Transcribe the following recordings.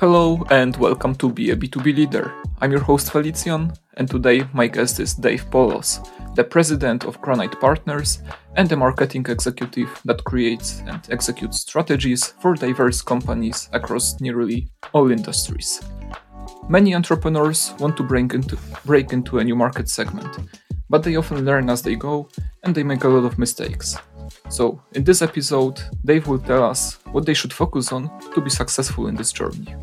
Hello and welcome to Be a B2B Leader. I'm your host Felician, and today my guest is Dave Poulos, the president of Granite Partners and a marketing executive that creates and executes strategies for diverse companies across nearly all industries. Many entrepreneurs want to break into, break into a new market segment, but they often learn as they go and they make a lot of mistakes. So, in this episode, Dave will tell us what they should focus on to be successful in this journey.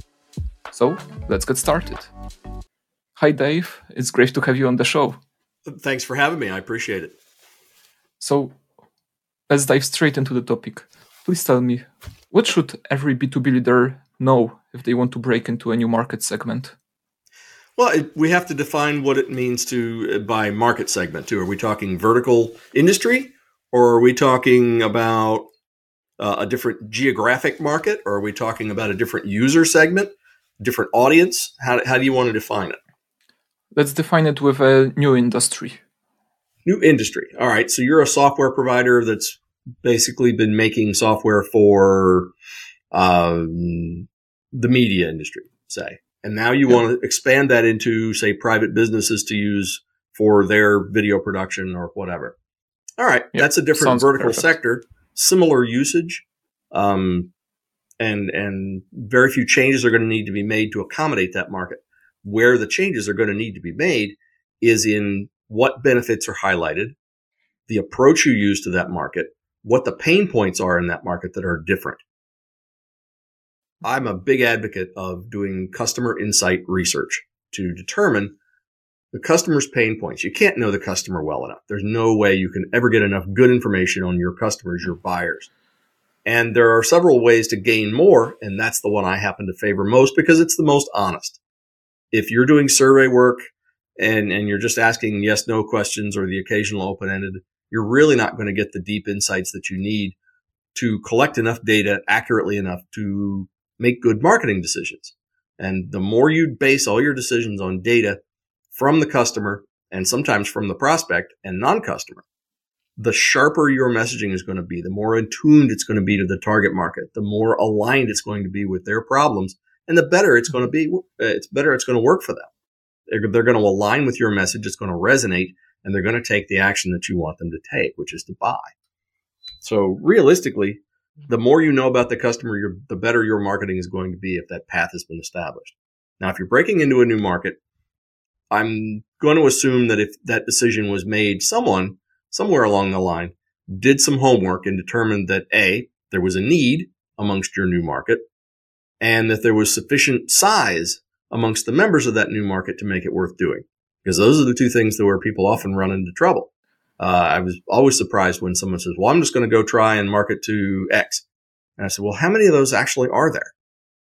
So, let's get started. Hi, Dave. It's great to have you on the show. Thanks for having me. I appreciate it. So, let's dive straight into the topic. Please tell me, what should every B2B leader know if they want to break into a new market segment? Well, it, we have to define what it means to uh, by market segment too. Are we talking vertical industry? or are we talking about uh, a different geographic market or are we talking about a different user segment different audience? How, how do you want to define it? Let's define it with a new industry. New industry. All right. So you're a software provider that's basically been making software for um, the media industry say. And now you yeah. want to expand that into say private businesses to use for their video production or whatever. All right, yep. that's a different Sounds vertical perfect. sector, similar usage, um, and and very few changes are going to need to be made to accommodate that market. Where the changes are going to need to be made is in what benefits are highlighted, the approach you use to that market, what the pain points are in that market that are different. I'm a big advocate of doing customer insight research to determine the customer's pain points. You can't know the customer well enough. There's no way you can ever get enough good information on your customers, your buyers. And there are several ways to gain more, and that's the one I happen to favor most because it's the most honest. If you're doing survey work and, and you're just asking yes, no questions or the occasional open ended, you're really not going to get the deep insights that you need to collect enough data accurately enough to make good marketing decisions. And the more you base all your decisions on data, from the customer and sometimes from the prospect and non-customer, the sharper your messaging is going to be, the more attuned it's going to be to the target market, the more aligned it's going to be with their problems, and the better it's going to be. Uh, it's better it's going to work for them. They're, they're going to align with your message. It's going to resonate, and they're going to take the action that you want them to take, which is to buy. So realistically, the more you know about the customer, the better your marketing is going to be if that path has been established. Now, if you're breaking into a new market, I'm going to assume that if that decision was made, someone somewhere along the line did some homework and determined that A, there was a need amongst your new market and that there was sufficient size amongst the members of that new market to make it worth doing. Because those are the two things that where people often run into trouble. Uh, I was always surprised when someone says, well, I'm just going to go try and market to X. And I said, well, how many of those actually are there?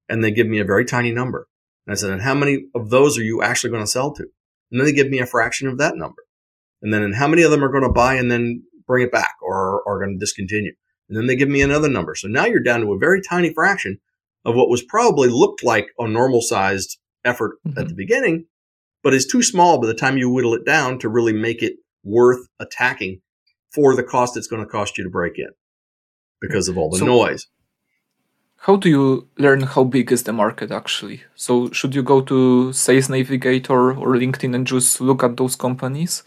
And they give me a very tiny number. And I said, and how many of those are you actually going to sell to? And then they give me a fraction of that number. And then and how many of them are going to buy and then bring it back or are going to discontinue? And then they give me another number. So now you're down to a very tiny fraction of what was probably looked like a normal sized effort mm-hmm. at the beginning, but is too small by the time you whittle it down to really make it worth attacking for the cost it's going to cost you to break in because of all the so, noise how do you learn how big is the market actually? So should you go to Sales Navigator or LinkedIn and just look at those companies?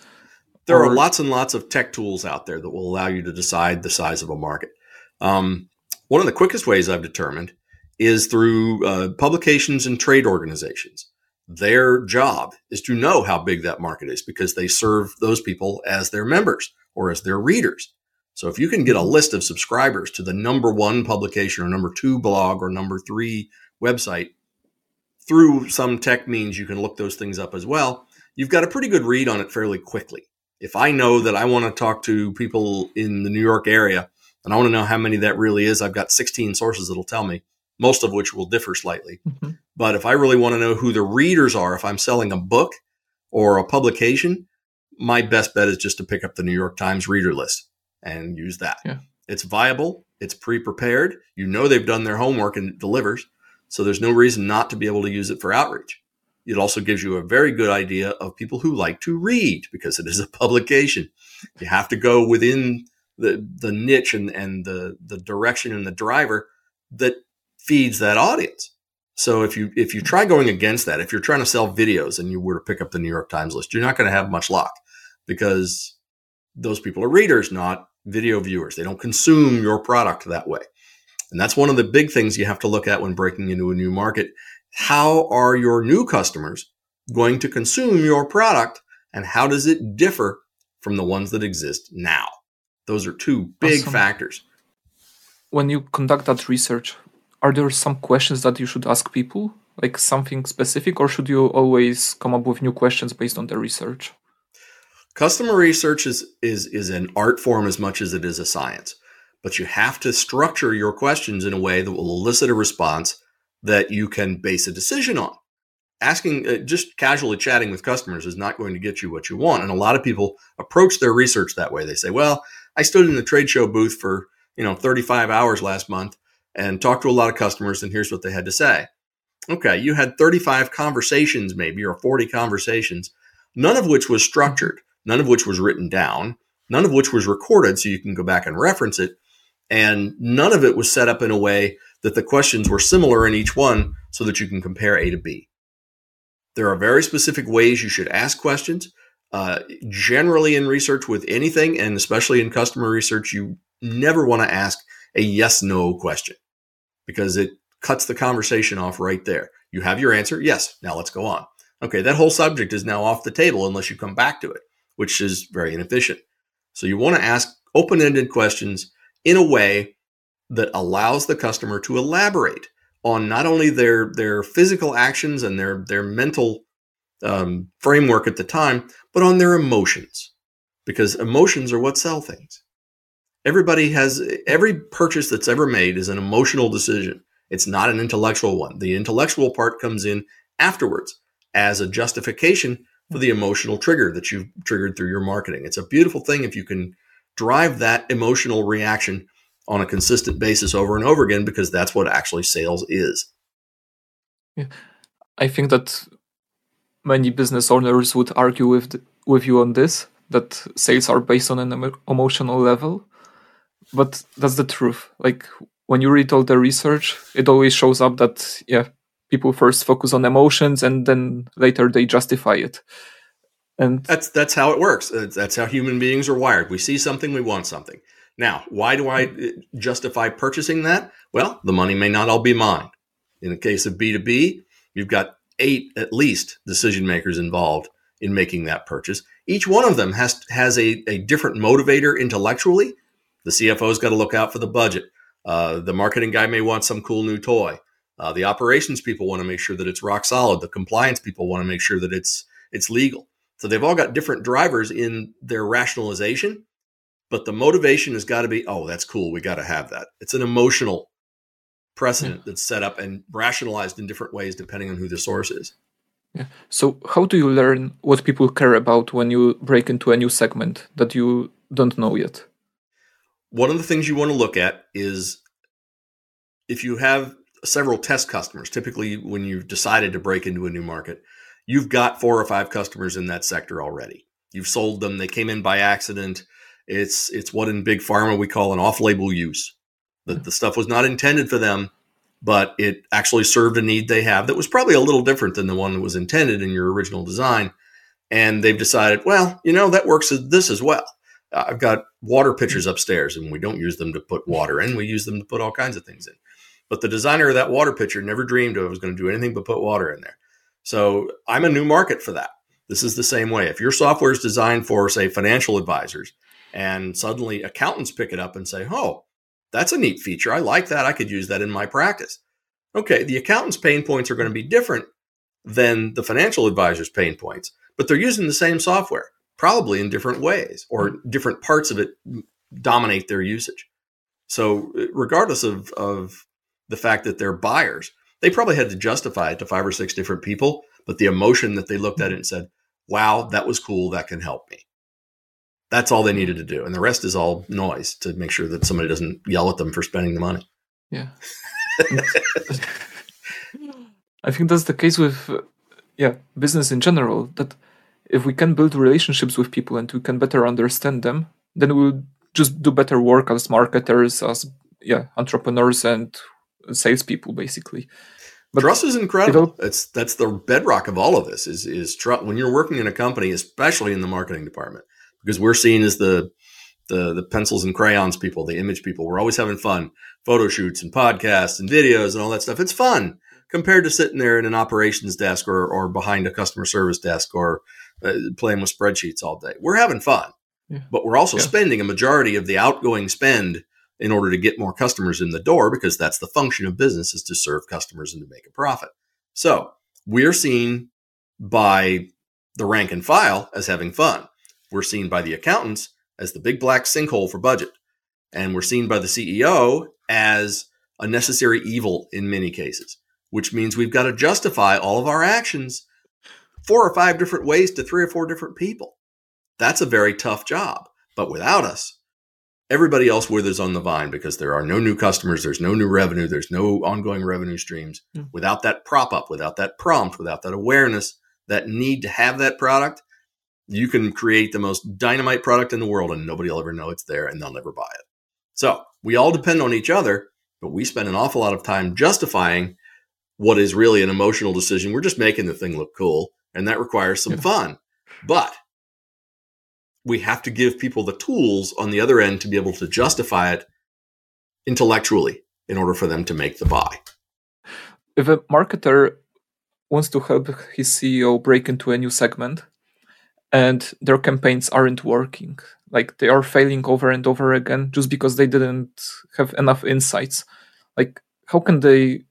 There are lots and lots of tech tools out there that will allow you to decide the size of a market. Um, one of the quickest ways I've determined is through uh, publications and trade organizations. Their job is to know how big that market is because they serve those people as their members or as their readers. So if you can get a list of subscribers to the number one publication or number two blog or number three website through some tech means, you can look those things up as well. You've got a pretty good read on it fairly quickly. If I know that I want to talk to people in the New York area and I want to know how many that really is, I've got 16 sources that'll tell me, most of which will differ slightly. Mm-hmm. But if I really want to know who the readers are, if I'm selling a book or a publication, my best bet is just to pick up the New York Times reader list and use that. Yeah. It's viable. It's pre-prepared. You know they've done their homework and it delivers. So there's no reason not to be able to use it for outreach. It also gives you a very good idea of people who like to read because it is a publication. You have to go within the, the niche and, and the, the direction and the driver that feeds that audience. So if you if you try going against that, if you're trying to sell videos and you were to pick up the New York Times list, you're not going to have much luck because those people are readers, not video viewers. They don't consume your product that way. And that's one of the big things you have to look at when breaking into a new market. How are your new customers going to consume your product and how does it differ from the ones that exist now? Those are two big awesome. factors. When you conduct that research, are there some questions that you should ask people? Like something specific, or should you always come up with new questions based on the research? Customer research is, is, is an art form as much as it is a science, but you have to structure your questions in a way that will elicit a response that you can base a decision on. Asking, uh, just casually chatting with customers is not going to get you what you want. And a lot of people approach their research that way. They say, well, I stood in the trade show booth for, you know, 35 hours last month and talked to a lot of customers, and here's what they had to say. Okay, you had 35 conversations, maybe, or 40 conversations, none of which was structured none of which was written down, none of which was recorded so you can go back and reference it. And none of it was set up in a way that the questions were similar in each one so that you can compare A to B. There are very specific ways you should ask questions. Uh, generally, in research with anything, and especially in customer research, you never want to ask a yes no question because it cuts the conversation off right there. You have your answer. Yes. Now let's go on. Okay. That whole subject is now off the table unless you come back to it which is very inefficient. So you want to ask open ended questions in a way that allows the customer to elaborate on not only their, their physical actions and their, their mental um, framework at the time, but on their emotions, because emotions are what sell things. Everybody has every purchase that's ever made is an emotional decision. It's not an intellectual one. The intellectual part comes in afterwards as a justification for the emotional trigger that you've triggered through your marketing. It's a beautiful thing if you can drive that emotional reaction on a consistent basis over and over again because that's what actually sales is. Yeah. I think that many business owners would argue with the, with you on this that sales are based on an emo- emotional level. But that's the truth. Like when you read all the research it always shows up that yeah people first focus on emotions and then later they justify it. And that's that's how it works. That's how human beings are wired. We see something we want something now why do i uh, justify purchasing that? Well the money may not all be mine. In the case of b2b you've got eight at least decision makers involved in making that purchase. Each one of them has has a, a different motivator intellectually. The cfo's got to look out for the budget. Uh, the marketing guy may want some cool new toy. Uh, the operations people want to make sure that it's rock solid. The compliance people want to make sure that it's it's legal. So they've all got different drivers in their rationalization, but the motivation has got to be, oh, that's cool. We got to have that. It's an emotional precedent yeah. that's set up and rationalized in different ways depending on who the source is. Yeah. So how do you learn what people care about when you break into a new segment that you don't know yet? One of the things you want to look at is if you have several test customers. Typically, when you've decided to break into a new market, you've got four or five customers in that sector already. You've sold them; they came in by accident. It's it's what in big pharma we call an off-label use. The, the stuff was not intended for them, but it actually served a need they have that was probably a little different than the one that was intended in your original design. And they've decided, well, you know, that works this as well. I've got water pitchers upstairs, and we don't use them to put water in. We use them to put all kinds of things in. But the designer of that water pitcher never dreamed of was going to do anything but put water in there. So I'm a new market for that. This is the same way. If your software is designed for, say, financial advisors, and suddenly accountants pick it up and say, oh, that's a neat feature. I like that. I could use that in my practice. Okay, the accountant's pain points are going to be different than the financial advisor's pain points, but they're using the same software, probably in different ways, or mm. different parts of it dominate their usage. So, uh, regardless of, of the fact that they're buyers. They probably had to justify it to five or six different people, but the emotion that they looked at it and said, wow, that was cool. That can help me. That's all they needed to do. And the rest is all noise to make sure that somebody doesn't yell at them for spending the money. Yeah. I think that's the case with, uh, yeah, business in general. That if we can build relationships with people and we can better understand them, then we'll just do better work as marketers, as yeah, entrepreneurs, and salespeople, basically. But trust is incredible. That's that's the bedrock of all of this. Is is trust when you're working in a company, especially in the marketing department, because we're seen as the the the pencils and crayons people, the image people. We're always having fun, photo shoots and podcasts and videos and all that stuff. It's fun compared to sitting there in an operations desk or or behind a customer service desk or uh, playing with spreadsheets all day. We're having fun, yeah. but we're also yeah. spending a majority of the outgoing spend in order to get more customers in the door because that's the function of business is to serve customers and to make a profit. So we're seen by the rank and file as having fun. We're seen by the accountants as the big black sinkhole for budget. And we're seen by the CEO as a necessary evil in many cases, which means we've got to justify all of our actions four or five different ways to three or four different people. That's a very tough job. But without us, everybody else withers on the vine because there are no new customers, there's no new revenue, there's no ongoing revenue streams. Mm. Without that prop up, without that prompt, without that awareness, that need to have that product, you can create the most dynamite product in the world and nobody will ever know it's there and they'll never buy it. So we all depend on each other, but we spend an awful lot of time justifying what is really an emotional decision. We're just making the thing look cool and that requires some yeah. fun. But we have to give people the tools on the other end to be able to justify it intellectually in order for them to make the buy. If a marketer wants to help his CEO break into a new segment and their campaigns aren't working, like they are failing over and over again just because they didn't have enough insights, like how can they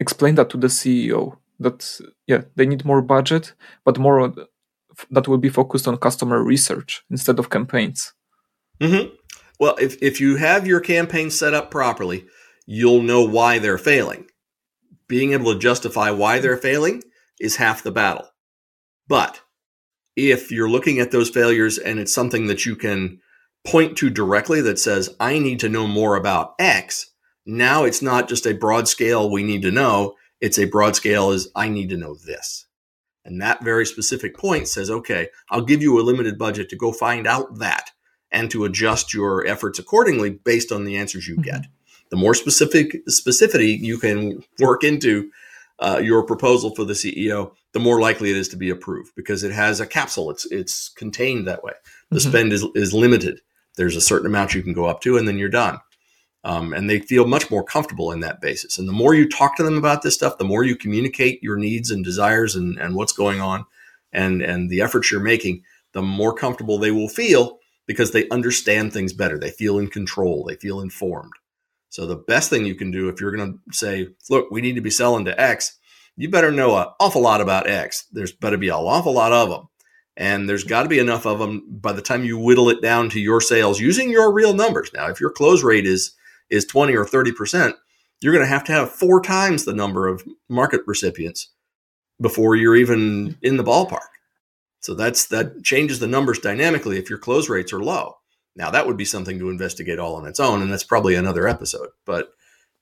explain that to the CEO that yeah they need more budget but more that will be focused on customer research instead of campaigns. Mm-hmm. Well, if, if you have your campaign set up properly, you'll know why they're failing. Being able to justify why they're failing is half the battle. But if you're looking at those failures and it's something that you can point to directly that says, I need to know more about X, now it's not just a broad scale we need to know. It's a broad scale is I need to know this. And that very specific point says, okay, I'll give you a limited budget to go find out that and to adjust your efforts accordingly based on the answers you get. Mm-hmm. The more specific specificity you can work into uh, your proposal for the CEO, the more likely it is to be approved because it has a capsule. It's it's contained that way. The mm-hmm. spend is, is limited. There's a certain amount you can go up to, and then you're done. Um, and they feel much more comfortable in that basis. And the more you talk to them about this stuff, the more you communicate your needs and desires and, and what's going on and, and the efforts you're making, the more comfortable they will feel because they understand things better. They feel in control, they feel informed. So the best thing you can do if you're going to say, look, we need to be selling to X, you better know an awful lot about X. There's better be an awful lot of them. And there's got to be enough of them by the time you whittle it down to your sales using your real numbers. Now, if your close rate is is 20 or 30%, you're going to have to have four times the number of market recipients before you're even in the ballpark. So that's that changes the numbers dynamically if your close rates are low. Now that would be something to investigate all on its own, and that's probably another episode. But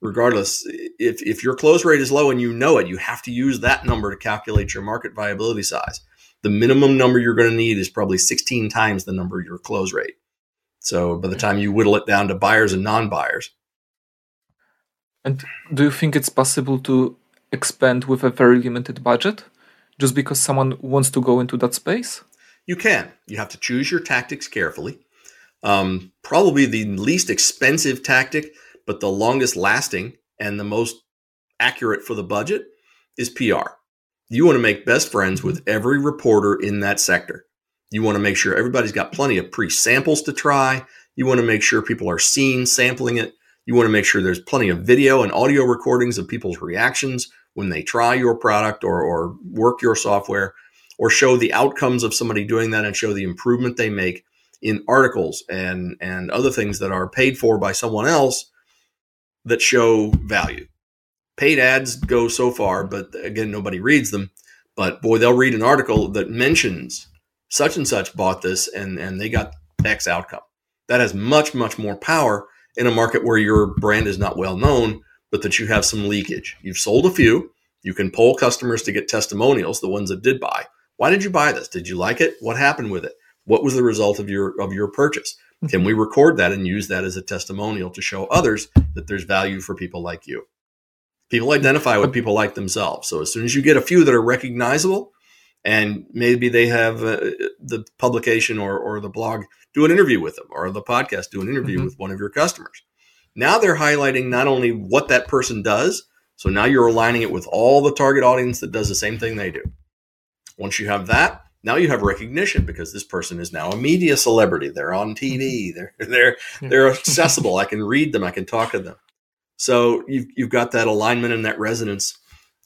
regardless, if if your close rate is low and you know it, you have to use that number to calculate your market viability size. The minimum number you're going to need is probably 16 times the number of your close rate. So by the time you whittle it down to buyers and non-buyers. And do you think it's possible to expand with a very limited budget just because someone wants to go into that space? You can. You have to choose your tactics carefully. Um, probably the least expensive tactic, but the longest lasting and the most accurate for the budget is PR. You want to make best friends with every reporter in that sector. You want to make sure everybody's got plenty of pre samples to try. You want to make sure people are seen sampling it. You want to make sure there's plenty of video and audio recordings of people's reactions when they try your product or, or work your software or show the outcomes of somebody doing that and show the improvement they make in articles and, and other things that are paid for by someone else that show value. Paid ads go so far, but again, nobody reads them. But boy, they'll read an article that mentions such and such bought this and, and they got X outcome. That has much, much more power in a market where your brand is not well known, but that you have some leakage. You've sold a few. You can poll customers to get testimonials, the ones that did buy. Why did you buy this? Did you like it? What happened with it? What was the result of your of your purchase? Can we record that and use that as a testimonial to show others that there's value for people like you? People identify with people like themselves. So as soon as you get a few that are recognizable, and maybe they have uh, the publication or, or the blog do an interview with them, or the podcast do an interview mm-hmm. with one of your customers. Now they're highlighting not only what that person does, so now you're aligning it with all the target audience that does the same thing they do. Once you have that, now you have recognition because this person is now a media celebrity. They're on TV. They're they're they're accessible. I can read them. I can talk to them. So you've you've got that alignment and that resonance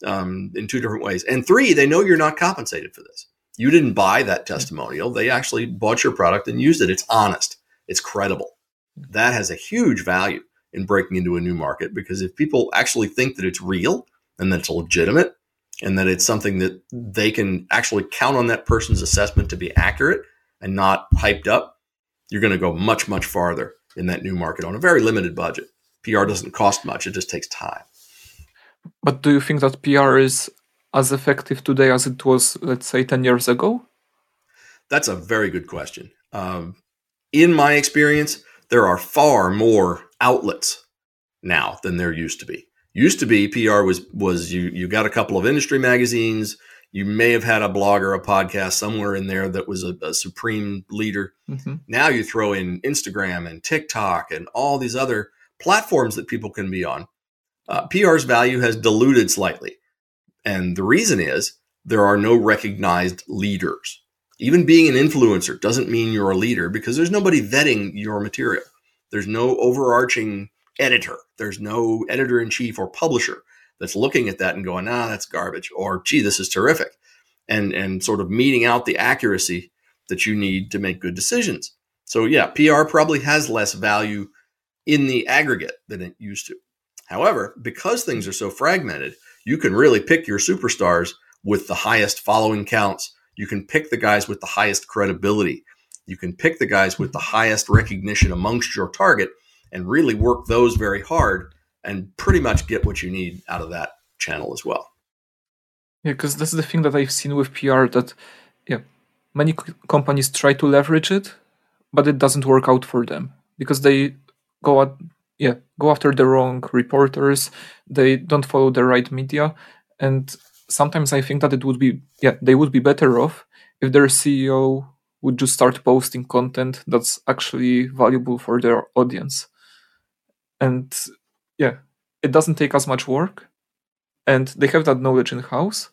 um, in two different ways. And three, they know you're not compensated for this. You didn't buy that testimonial. They actually bought your product and used it. It's honest. It's credible. That has a huge value in breaking into a new market because if people actually think that it's real and that it's legitimate and that it's something that they can actually count on that person's assessment to be accurate and not hyped up, you're going to go much, much farther in that new market on a very limited budget. PR doesn't cost much, it just takes time. But do you think that PR is as effective today as it was, let's say, 10 years ago? That's a very good question. Um, in my experience, there are far more outlets now than there used to be. Used to be PR was was you you got a couple of industry magazines. You may have had a blog or a podcast somewhere in there that was a, a supreme leader. Mm-hmm. Now you throw in Instagram and TikTok and all these other platforms that people can be on. Uh, PR's value has diluted slightly. And the reason is there are no recognized leaders. Even being an influencer doesn't mean you're a leader because there's nobody vetting your material. There's no overarching editor. There's no editor in chief or publisher that's looking at that and going, ah, that's garbage, or gee, this is terrific. And and sort of meting out the accuracy that you need to make good decisions. So yeah, PR probably has less value in the aggregate than it used to. However, because things are so fragmented, you can really pick your superstars with the highest following counts. You can pick the guys with the highest credibility. You can pick the guys with the highest recognition amongst your target and really work those very hard and pretty much get what you need out of that channel as well. Yeah, because that's the thing that I've seen with PR that, yeah, many companies try to leverage it, but it doesn't work out for them because they go at yeah go after the wrong reporters they don't follow the right media and sometimes i think that it would be yeah they would be better off if their ceo would just start posting content that's actually valuable for their audience and yeah it doesn't take as much work and they have that knowledge in house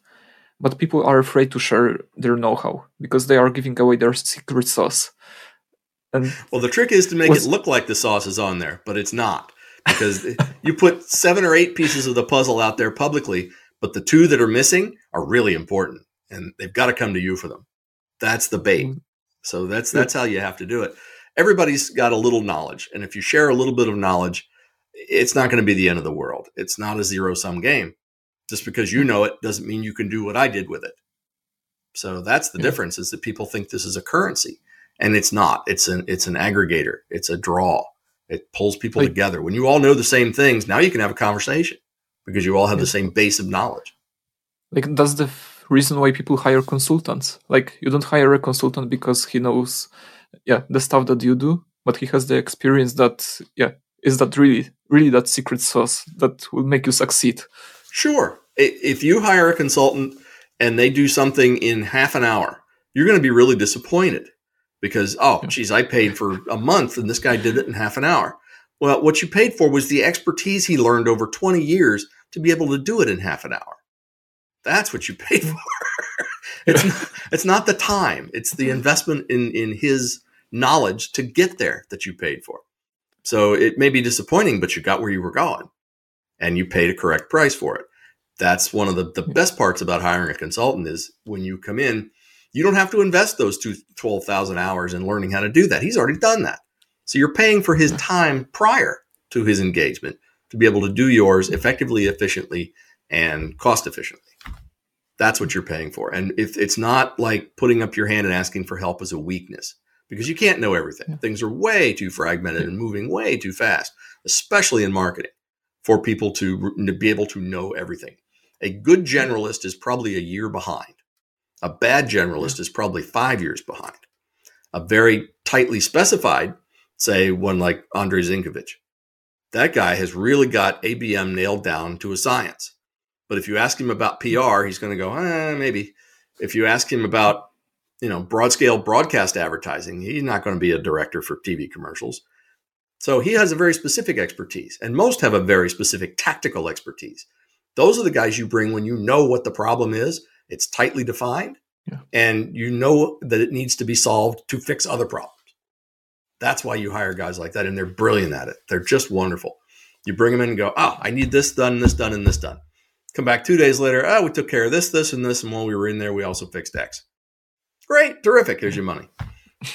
but people are afraid to share their know-how because they are giving away their secret sauce and well, the trick is to make was, it look like the sauce is on there, but it's not because you put seven or eight pieces of the puzzle out there publicly, but the two that are missing are really important, and they've got to come to you for them. That's the bait. Mm. So that's that's how you have to do it. Everybody's got a little knowledge, and if you share a little bit of knowledge, it's not going to be the end of the world. It's not a zero sum game. Just because you hmm. know it doesn't mean you can do what I did with it. So that's the yeah. difference is that people think this is a currency and it's not. It's an it's an aggregator. It's a draw. It pulls people like, together. When you all know the same things, now you can have a conversation because you all have the same base of knowledge. Like that's the f- reason why people hire consultants. Like you don't hire a consultant because he knows, yeah, the stuff that you do, but he has the experience that, yeah, is that really really that secret sauce that will make you succeed. Sure. If you hire a consultant and they do something in half an hour, you're going to be really disappointed because oh geez i paid for a month and this guy did it in half an hour. Well what you paid for was the expertise he learned over 20 years to be able to do it in half an hour. That's what you paid for. It's, not, it's not the time. It's the investment in in his knowledge to get there that you paid for so it may be disappointing but you got where you were going and you paid a correct price for it that's one of the, the hmm. best parts about hiring a consultant is when you come in you don't have to invest those two, 12,000 hours in learning how to do that. He's already done that. So you're paying for his time prior to his engagement to be able to do yours effectively, efficiently, and cost efficiently. That's what you're paying for. And if it's not like putting up your hand and asking for help as a weakness, because you can't know everything. Yeah. Things are way too fragmented and moving way too fast, especially in marketing, for people to, to be able to know everything. A good generalist is probably a year behind a bad generalist is probably five years behind. A very tightly specified, say one like Andrei Zinkovich, that guy has really got ABM nailed down to a science. But if you ask him about PR, he's going to go, eh, maybe. If you ask him about, you know, broad scale broadcast advertising, he's not going to be a director for TV commercials. So he has a very specific expertise, and most have a very specific tactical expertise. Those are the guys you bring when you know what the problem is, it's tightly defined, yeah. and you know that it needs to be solved to fix other problems. That's why you hire guys like that, and they're brilliant at it. They're just wonderful. You bring them in and go, oh, I need this done, this done, and this done. Come back two days later, oh, we took care of this, this, and this, and while we were in there, we also fixed X. Great, terrific. Here's your money.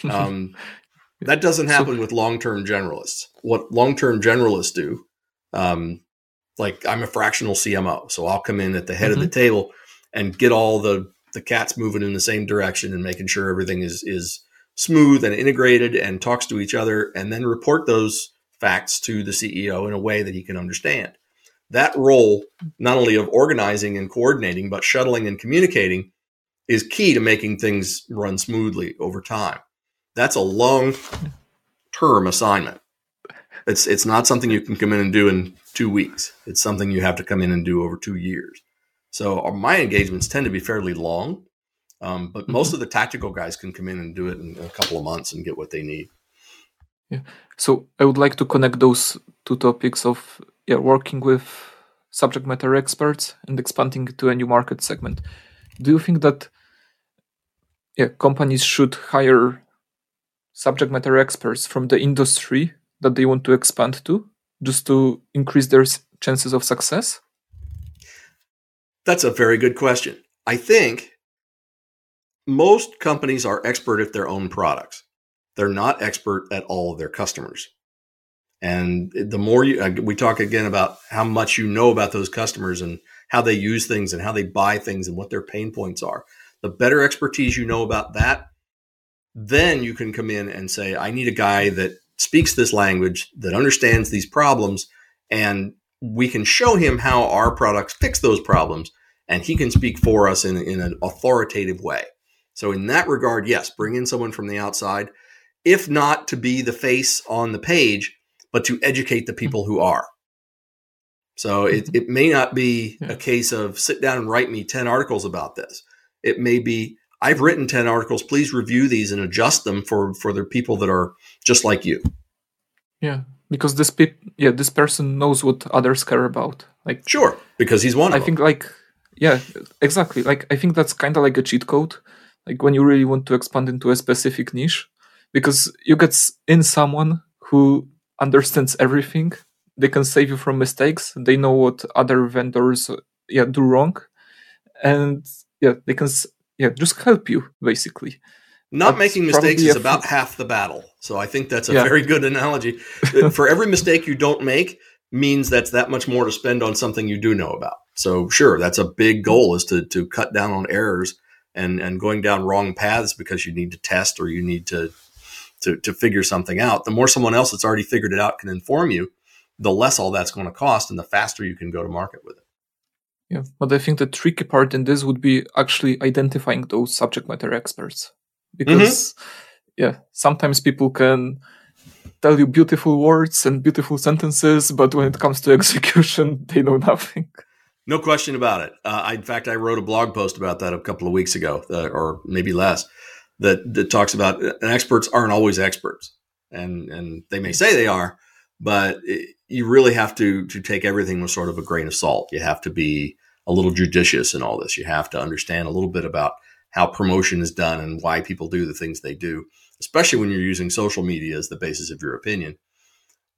Um, that doesn't happen with long-term generalists. What long-term generalists do, um, like I'm a fractional CMO, so I'll come in at the head mm-hmm. of the mm-hmm. table and get all the the cats moving in the same direction and making sure everything is is smooth and integrated and talks to each other, and then report those facts to the CEO in a way that he can understand. That role, not only of organizing and coordinating, but shuttling and communicating, is key to making things run smoothly over time. That's a long term assignment. It's it's not something you can come in and do in two weeks. It's something you have to come in and do over two years. So uh, my engagements tend to be fairly long, um, but mm-hmm. most of the tactical guys can come in and do it in a couple of months and get what they need. Yeah. So I would like to connect those two topics of yeah working with subject matter experts and expanding to a new market segment. Do you think that yeah companies should hire subject matter experts from the industry that they want to expand to just to increase their chances of success? That's a very good question. I think most companies are expert at their own products. They're not expert at all of their customers. And the more you, we talk again about how much you know about those customers and how they use things and how they buy things and what their pain points are, the better expertise you know about that, then you can come in and say, I need a guy that speaks this language, that understands these problems, and we can show him how our products fix those problems, and he can speak for us in, in an authoritative way. So, in that regard, yes, bring in someone from the outside, if not to be the face on the page, but to educate the people who are. So, it, mm-hmm. it may not be a case of sit down and write me 10 articles about this. It may be I've written 10 articles. Please review these and adjust them for, for the people that are just like you. Yeah. Because this pe- yeah, this person knows what others care about. Like Sure, because he's one I think like yeah, exactly. Like I think that's kind of like a cheat code. Like when you really want to expand into a specific niche because you get in someone who understands everything. They can save you from mistakes. They know what other vendors yeah do wrong, and yeah, they can yeah just help you basically. Not that's making mistakes is about half the battle so i think that's a yeah. very good analogy. Uh, for every mistake you don't make means that's that much more to spend on something you do know about. So sure that's a big goal is to to cut down on errors and and going down wrong paths because you need to test or you need to to, to figure something out. The more someone else that's already figured it out can inform you the less all that's going to cost and the faster you can go to market with it yeah, but I think the tricky part in this would be actually identifying those subject matter experts. Because, mm-hmm. yeah, sometimes people can tell you beautiful words and beautiful sentences, but when it comes to execution, they know nothing. No question about it. Uh, I, in fact, I wrote a blog post about that a couple of weeks ago, uh, or maybe less, that, that talks about uh, experts aren't always experts, and and they may say they are, but it, you really have to to take everything with sort of a grain of salt. You have to be a little judicious in all this. You have to understand a little bit about how promotion is done and why people do the things they do, especially when you're using social media as the basis of your opinion,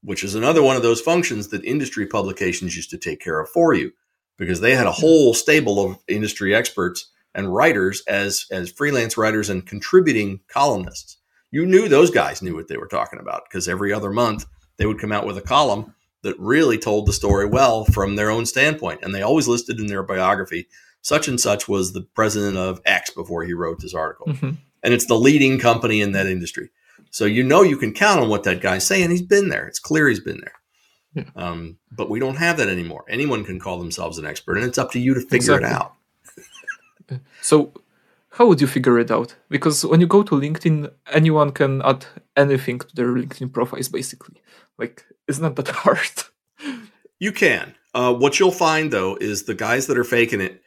which is another one of those functions that industry publications used to take care of for you because they had a whole stable of industry experts and writers as as freelance writers and contributing columnists. You knew those guys knew what they were talking about because every other month they would come out with a column that really told the story well from their own standpoint. And they always listed in their biography, such and such was the president of X before he wrote this article. Mm-hmm. And it's the leading company in that industry. So you know you can count on what that guy's saying. He's been there. It's clear he's been there. Yeah. Um, but we don't have that anymore. Anyone can call themselves an expert, and it's up to you to figure exactly. it out. so, how would you figure it out? Because when you go to LinkedIn, anyone can add anything to their LinkedIn profiles, basically. Like, it's not that hard. You can. Uh, what you'll find though is the guys that are faking it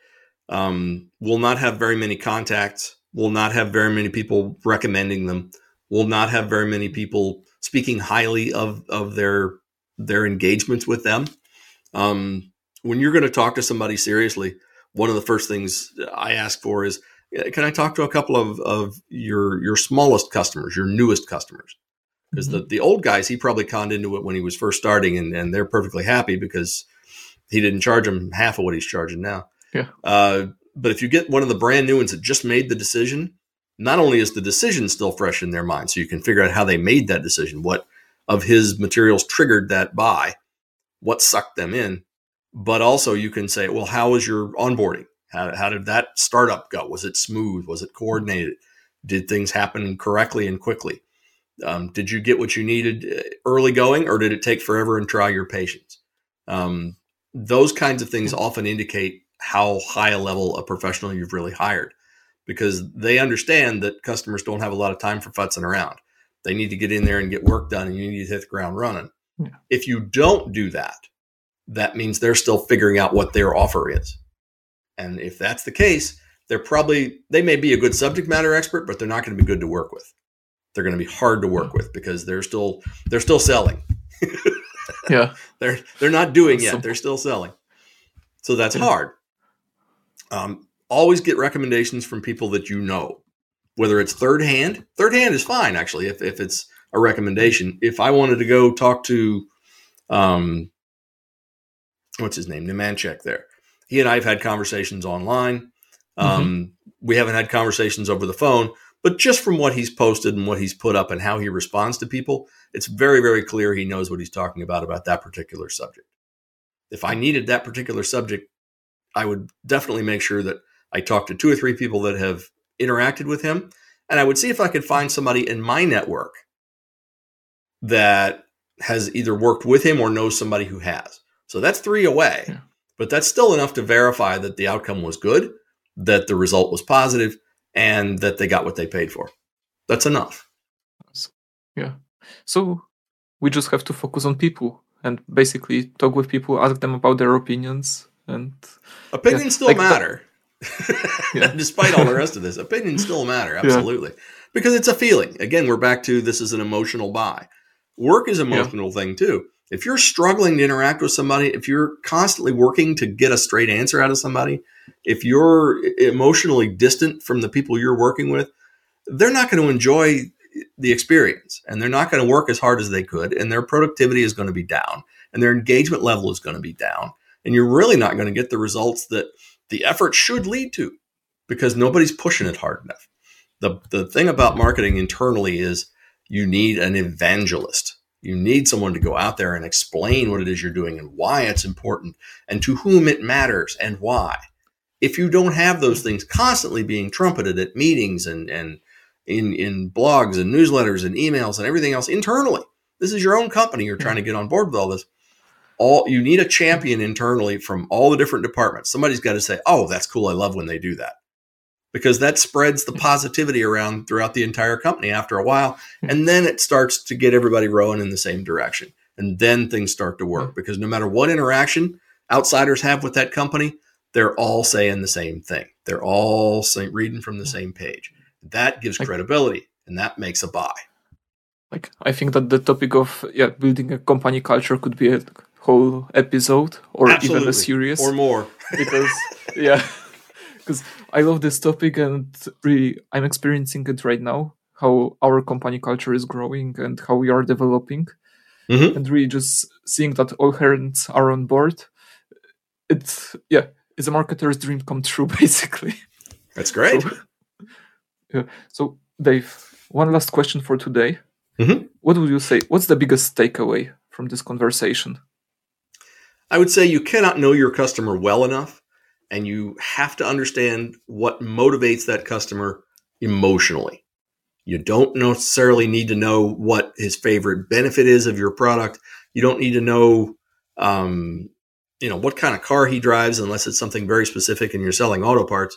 um, will not have very many contacts, will not have very many people recommending them, will not have very many people speaking highly of of their their engagements with them. Um, when you're going to talk to somebody seriously, one of the first things I ask for is, can I talk to a couple of, of your your smallest customers, your newest customers? Because mm-hmm. the, the old guys, he probably conned into it when he was first starting, and, and they're perfectly happy because he didn't charge them half of what he's charging now. Yeah. Uh, but if you get one of the brand new ones that just made the decision, not only is the decision still fresh in their mind, so you can figure out how they made that decision, what of his materials triggered that buy, what sucked them in, but also you can say, well, how was your onboarding? How, how did that startup go? Was it smooth? Was it coordinated? Did things happen correctly and quickly? Um, did you get what you needed uh, early going, or did it take forever and try your patience? Um, those kinds of things often indicate how high a level of professional you've really hired because they understand that customers don't have a lot of time for futzing around. They need to get in there and get work done, and you need to hit the ground running. Yeah. If you don't do that, that means they're still figuring out what their offer is. And if that's the case, they're probably they may be a good subject matter expert, but they're not going to be good to work with. They're going to be hard to work with because they're still they're still selling. yeah, they're they're not doing yet. They're still selling. So that's yeah. hard. Um, always get recommendations from people that you know, whether it's third hand. Third hand is fine actually if if it's a recommendation. If I wanted to go talk to, um, what's his name, Nemanchek there, he and I have had conversations online. Um, mm-hmm. We haven't had conversations over the phone, but just from what he's posted and what he's put up and how he responds to people, it's very, very clear he knows what he's talking about about that particular subject. If I needed that particular subject, I would definitely make sure that I talk to two or three people that have interacted with him, and I would see if I could find somebody in my network that has either worked with him or knows somebody who has. So that's three away. Yeah. But that's still enough to verify that the outcome was good, that the result was positive, and that they got what they paid for. That's enough. Yeah. So we just have to focus on people and basically talk with people, ask them about their opinions, and opinions yeah, still like matter. yeah. Despite all the rest of this, opinions still matter absolutely yeah. because it's a feeling. Again, we're back to this is an emotional buy. Work is an emotional thing too. If you're struggling to interact with somebody, if you're constantly working to get a straight answer out of somebody, if you're emotionally distant from the people you're working with, they're not going to enjoy the experience and they're not going to work as hard as they could and their productivity is going to be down and their engagement level is going to be down and you're really not going to get the results that the effort should lead to because nobody's pushing it hard enough. The, the thing about marketing internally is you need an evangelist. You need someone to go out there and explain what it is you're doing and why it's important and to whom it matters and why. If you don't have those things constantly being trumpeted at meetings and, and in, in blogs and newsletters and emails and everything else internally, this is your own company. You're trying to get on board with all this all you need a champion internally from all the different departments. Somebody's got to say, "Oh, that's cool. I love when they do that." Because that spreads the positivity around throughout the entire company after a while, hmm. and then it starts to get everybody rowing in the same direction. And then things start to work hmm. because no matter what interaction outsiders have with that company, they're all saying the same thing. They're all saying, reading from the hmm. same page. That gives credibility and that makes a buy. Like I think that the topic of yeah building a company culture could be a whole episode or Absolutely. even a series or more because yeah because i love this topic and really i'm experiencing it right now how our company culture is growing and how we are developing mm-hmm. and really just seeing that all hands are on board it's yeah it's a marketer's dream come true basically that's great so, yeah. so dave one last question for today mm-hmm. what would you say what's the biggest takeaway from this conversation I would say you cannot know your customer well enough, and you have to understand what motivates that customer emotionally. You don't necessarily need to know what his favorite benefit is of your product. You don't need to know, um, you know, what kind of car he drives, unless it's something very specific and you're selling auto parts.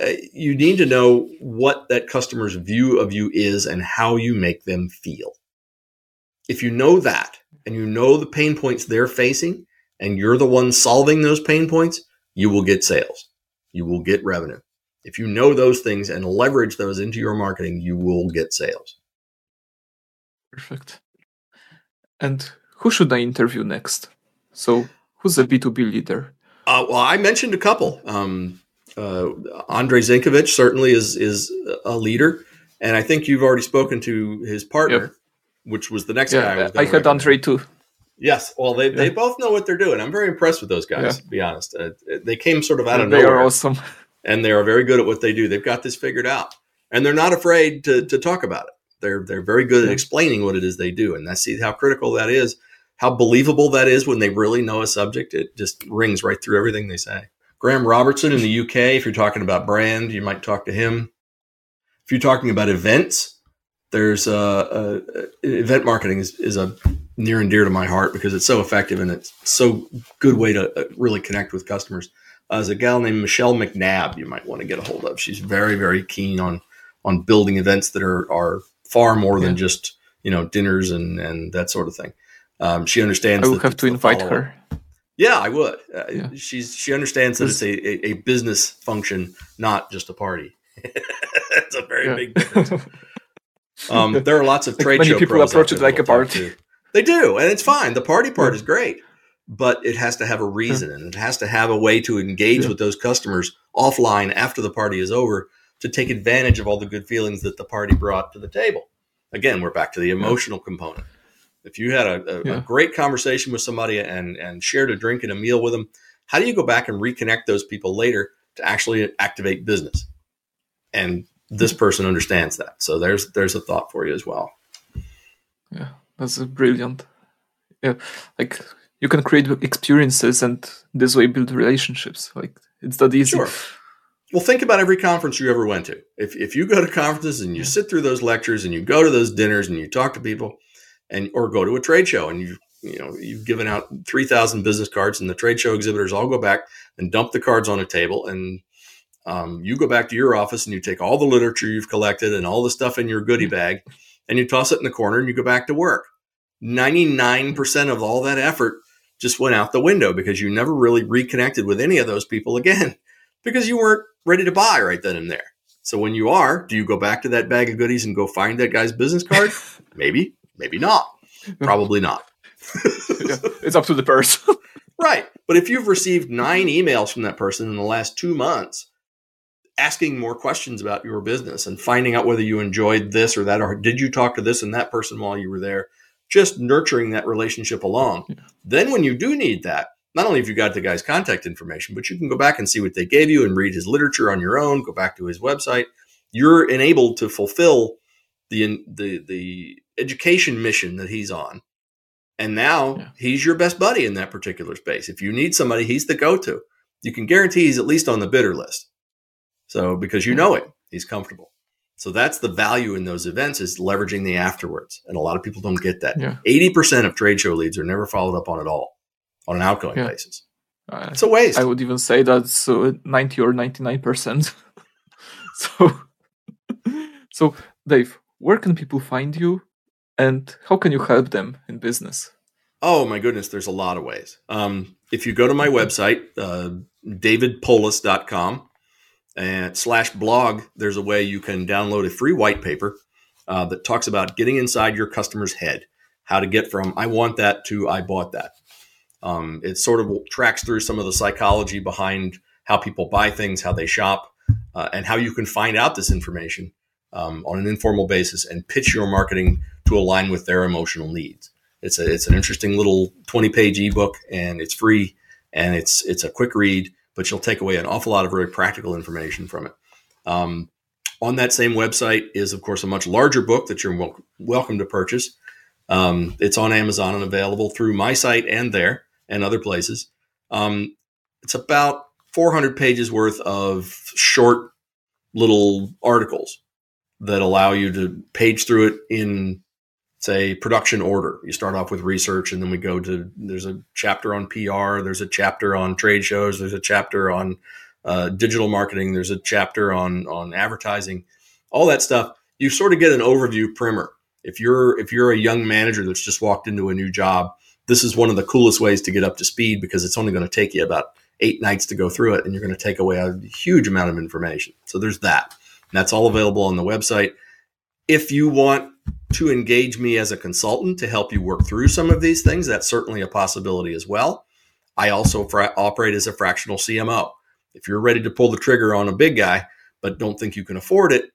uh, you need to know what that customer's view of you is and how you make them feel. If you know that and you know the pain points they're facing and you're the one solving those pain points, you will get sales. You will get revenue. If you know those things and leverage those into your marketing, you will get sales. Perfect. And who should I interview next? So, who's a B2B leader? Uh, well, I mentioned a couple. Um, uh, Andre Zinkevich certainly is is a leader, and I think you've already spoken to his partner, yep. which was the next yeah, guy. I, I had Andre too. Yes, well, they, yeah. they both know what they're doing. I'm very impressed with those guys. Yeah. To be honest, uh, they came sort of out of they nowhere. They are awesome, and they are very good at what they do. They've got this figured out, and they're not afraid to to talk about it. They're they're very good at explaining what it is they do, and I see how critical that is how believable that is when they really know a subject. It just rings right through everything they say. Graham Robertson in the UK, if you're talking about brand, you might talk to him. If you're talking about events, there's a, uh, event marketing is, is a near and dear to my heart because it's so effective and it's so good way to uh, really connect with customers. Uh, there's a gal named Michelle McNabb you might want to get a hold of. She's very very keen on on building events that are are far more yeah. than just you know dinners and and that sort of thing. Um, she understands. I will have to invite her. Yeah, I would. Uh, yeah. She's she understands that it's a, a, a, business function, not just a party. it's a very yeah. big difference. um, there are lots of trade like show people approach it like a party. They do, and it's fine. The party part is great, but it has to have a reason, and it has to have a way to engage with those customers offline after the party is over to take advantage of all the good feelings that the party brought to the table. Again, we're back to the emotional component. If you had a, a, yeah. a, great conversation with somebody and, and shared a drink and a meal with them, how do you go back and reconnect those people later to actually activate business? And this person understands that. So there's there's a thought for you as well. Yeah, that's brilliant. Yeah, like you can create experiences and this way build relationships. Like it's that easy. Sure. Well, think about every conference you ever went to. If, if you go to conferences and you sit through those lectures and you go to those dinners and you talk to people, and or go to a trade show and you you know you've given out 3000 business cards and the trade show exhibitors all go back and dump the cards on a table and um, you go back to your office and you take all the literature you've collected and all the stuff in your goodie bag and you toss it in the corner and you go back to work 99% of all that effort just went out the window because you never really reconnected with any of those people again because you weren't ready to buy right then and there so when you are do you go back to that bag of goodies and go find that guy's business card maybe Maybe not. Probably not. yeah, it's up to the person. right. But if you've received nine emails from that person in the last two months, asking more questions about your business and finding out whether you enjoyed this or that, or did you talk to this and that person while you were there, just nurturing that relationship along. Yeah. Then, when you do need that, not only have you got the guy's contact information, but you can go back and see what they gave you and read his literature on your own, go back to his website. You're enabled to fulfill the the the education mission that he's on. And now yeah. he's your best buddy in that particular space. If you need somebody, he's the go-to. You can guarantee he's at least on the bidder list. So because you know him, he's comfortable. So that's the value in those events is leveraging the afterwards. And a lot of people don't get that. Yeah. 80% of trade show leads are never followed up on at all on an outgoing yeah. basis. Uh, it's a waste. I would even say that's uh, 90 or 99%. so, so Dave, where can people find you and how can you help them in business? Oh my goodness, there's a lot of ways. Um, if you go to my website, uh, davidpolis.com and slash blog, there's a way you can download a free white paper uh, that talks about getting inside your customer's head, how to get from I want that to I bought that. Um, it sort of tracks through some of the psychology behind how people buy things, how they shop, uh, and how you can find out this information um, on an informal basis and pitch your marketing to align with their emotional needs. It's a it's an interesting little 20 page ebook and it's free and it's it's a quick read, but you'll take away an awful lot of very practical information from it. Um, on that same website is, of course, a much larger book that you're wel- welcome to purchase. Um, it's on Amazon and available through my site and there and other places. Um, it's about 400 pages worth of short little articles that allow you to page through it in say production order. You start off with research and then we go to there's a chapter on PR, there's a chapter on trade shows, there's a chapter on uh, digital marketing. There's a chapter on on advertising, all that stuff. You sort of get an overview primer. If you're if you're a young manager that's just walked into a new job, this is one of the coolest ways to get up to speed because it's only going to take you about eight nights to go through it, and you're going to take away a huge amount of information. So there's that. And that's all available on the website. If you want to engage me as a consultant to help you work through some of these things, that's certainly a possibility as well. I also fra- operate as a fractional CMO. If you're ready to pull the trigger on a big guy, but don't think you can afford it,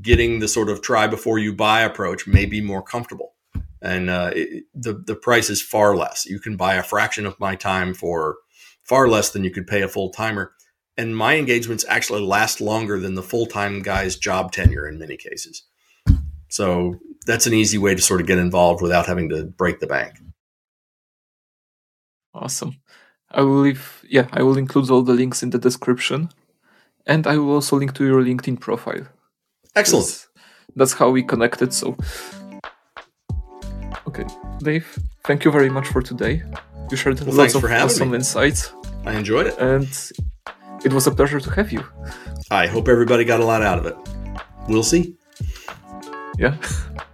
getting the sort of try before you buy approach may be more comfortable. And uh, it, the the price is far less. You can buy a fraction of my time for far less than you could pay a full timer. And my engagements actually last longer than the full time guy's job tenure in many cases. So that's an easy way to sort of get involved without having to break the bank. Awesome. I will leave, yeah, I will include all the links in the description. And I will also link to your LinkedIn profile. Excellent. That's, that's how we connected. So, okay, Dave, thank you very much for today. You shared Well, lots of awesome me. insights, I enjoyed it. and it was a pleasure to have you. I hope everybody got a lot out of it. We'll see. Yeah.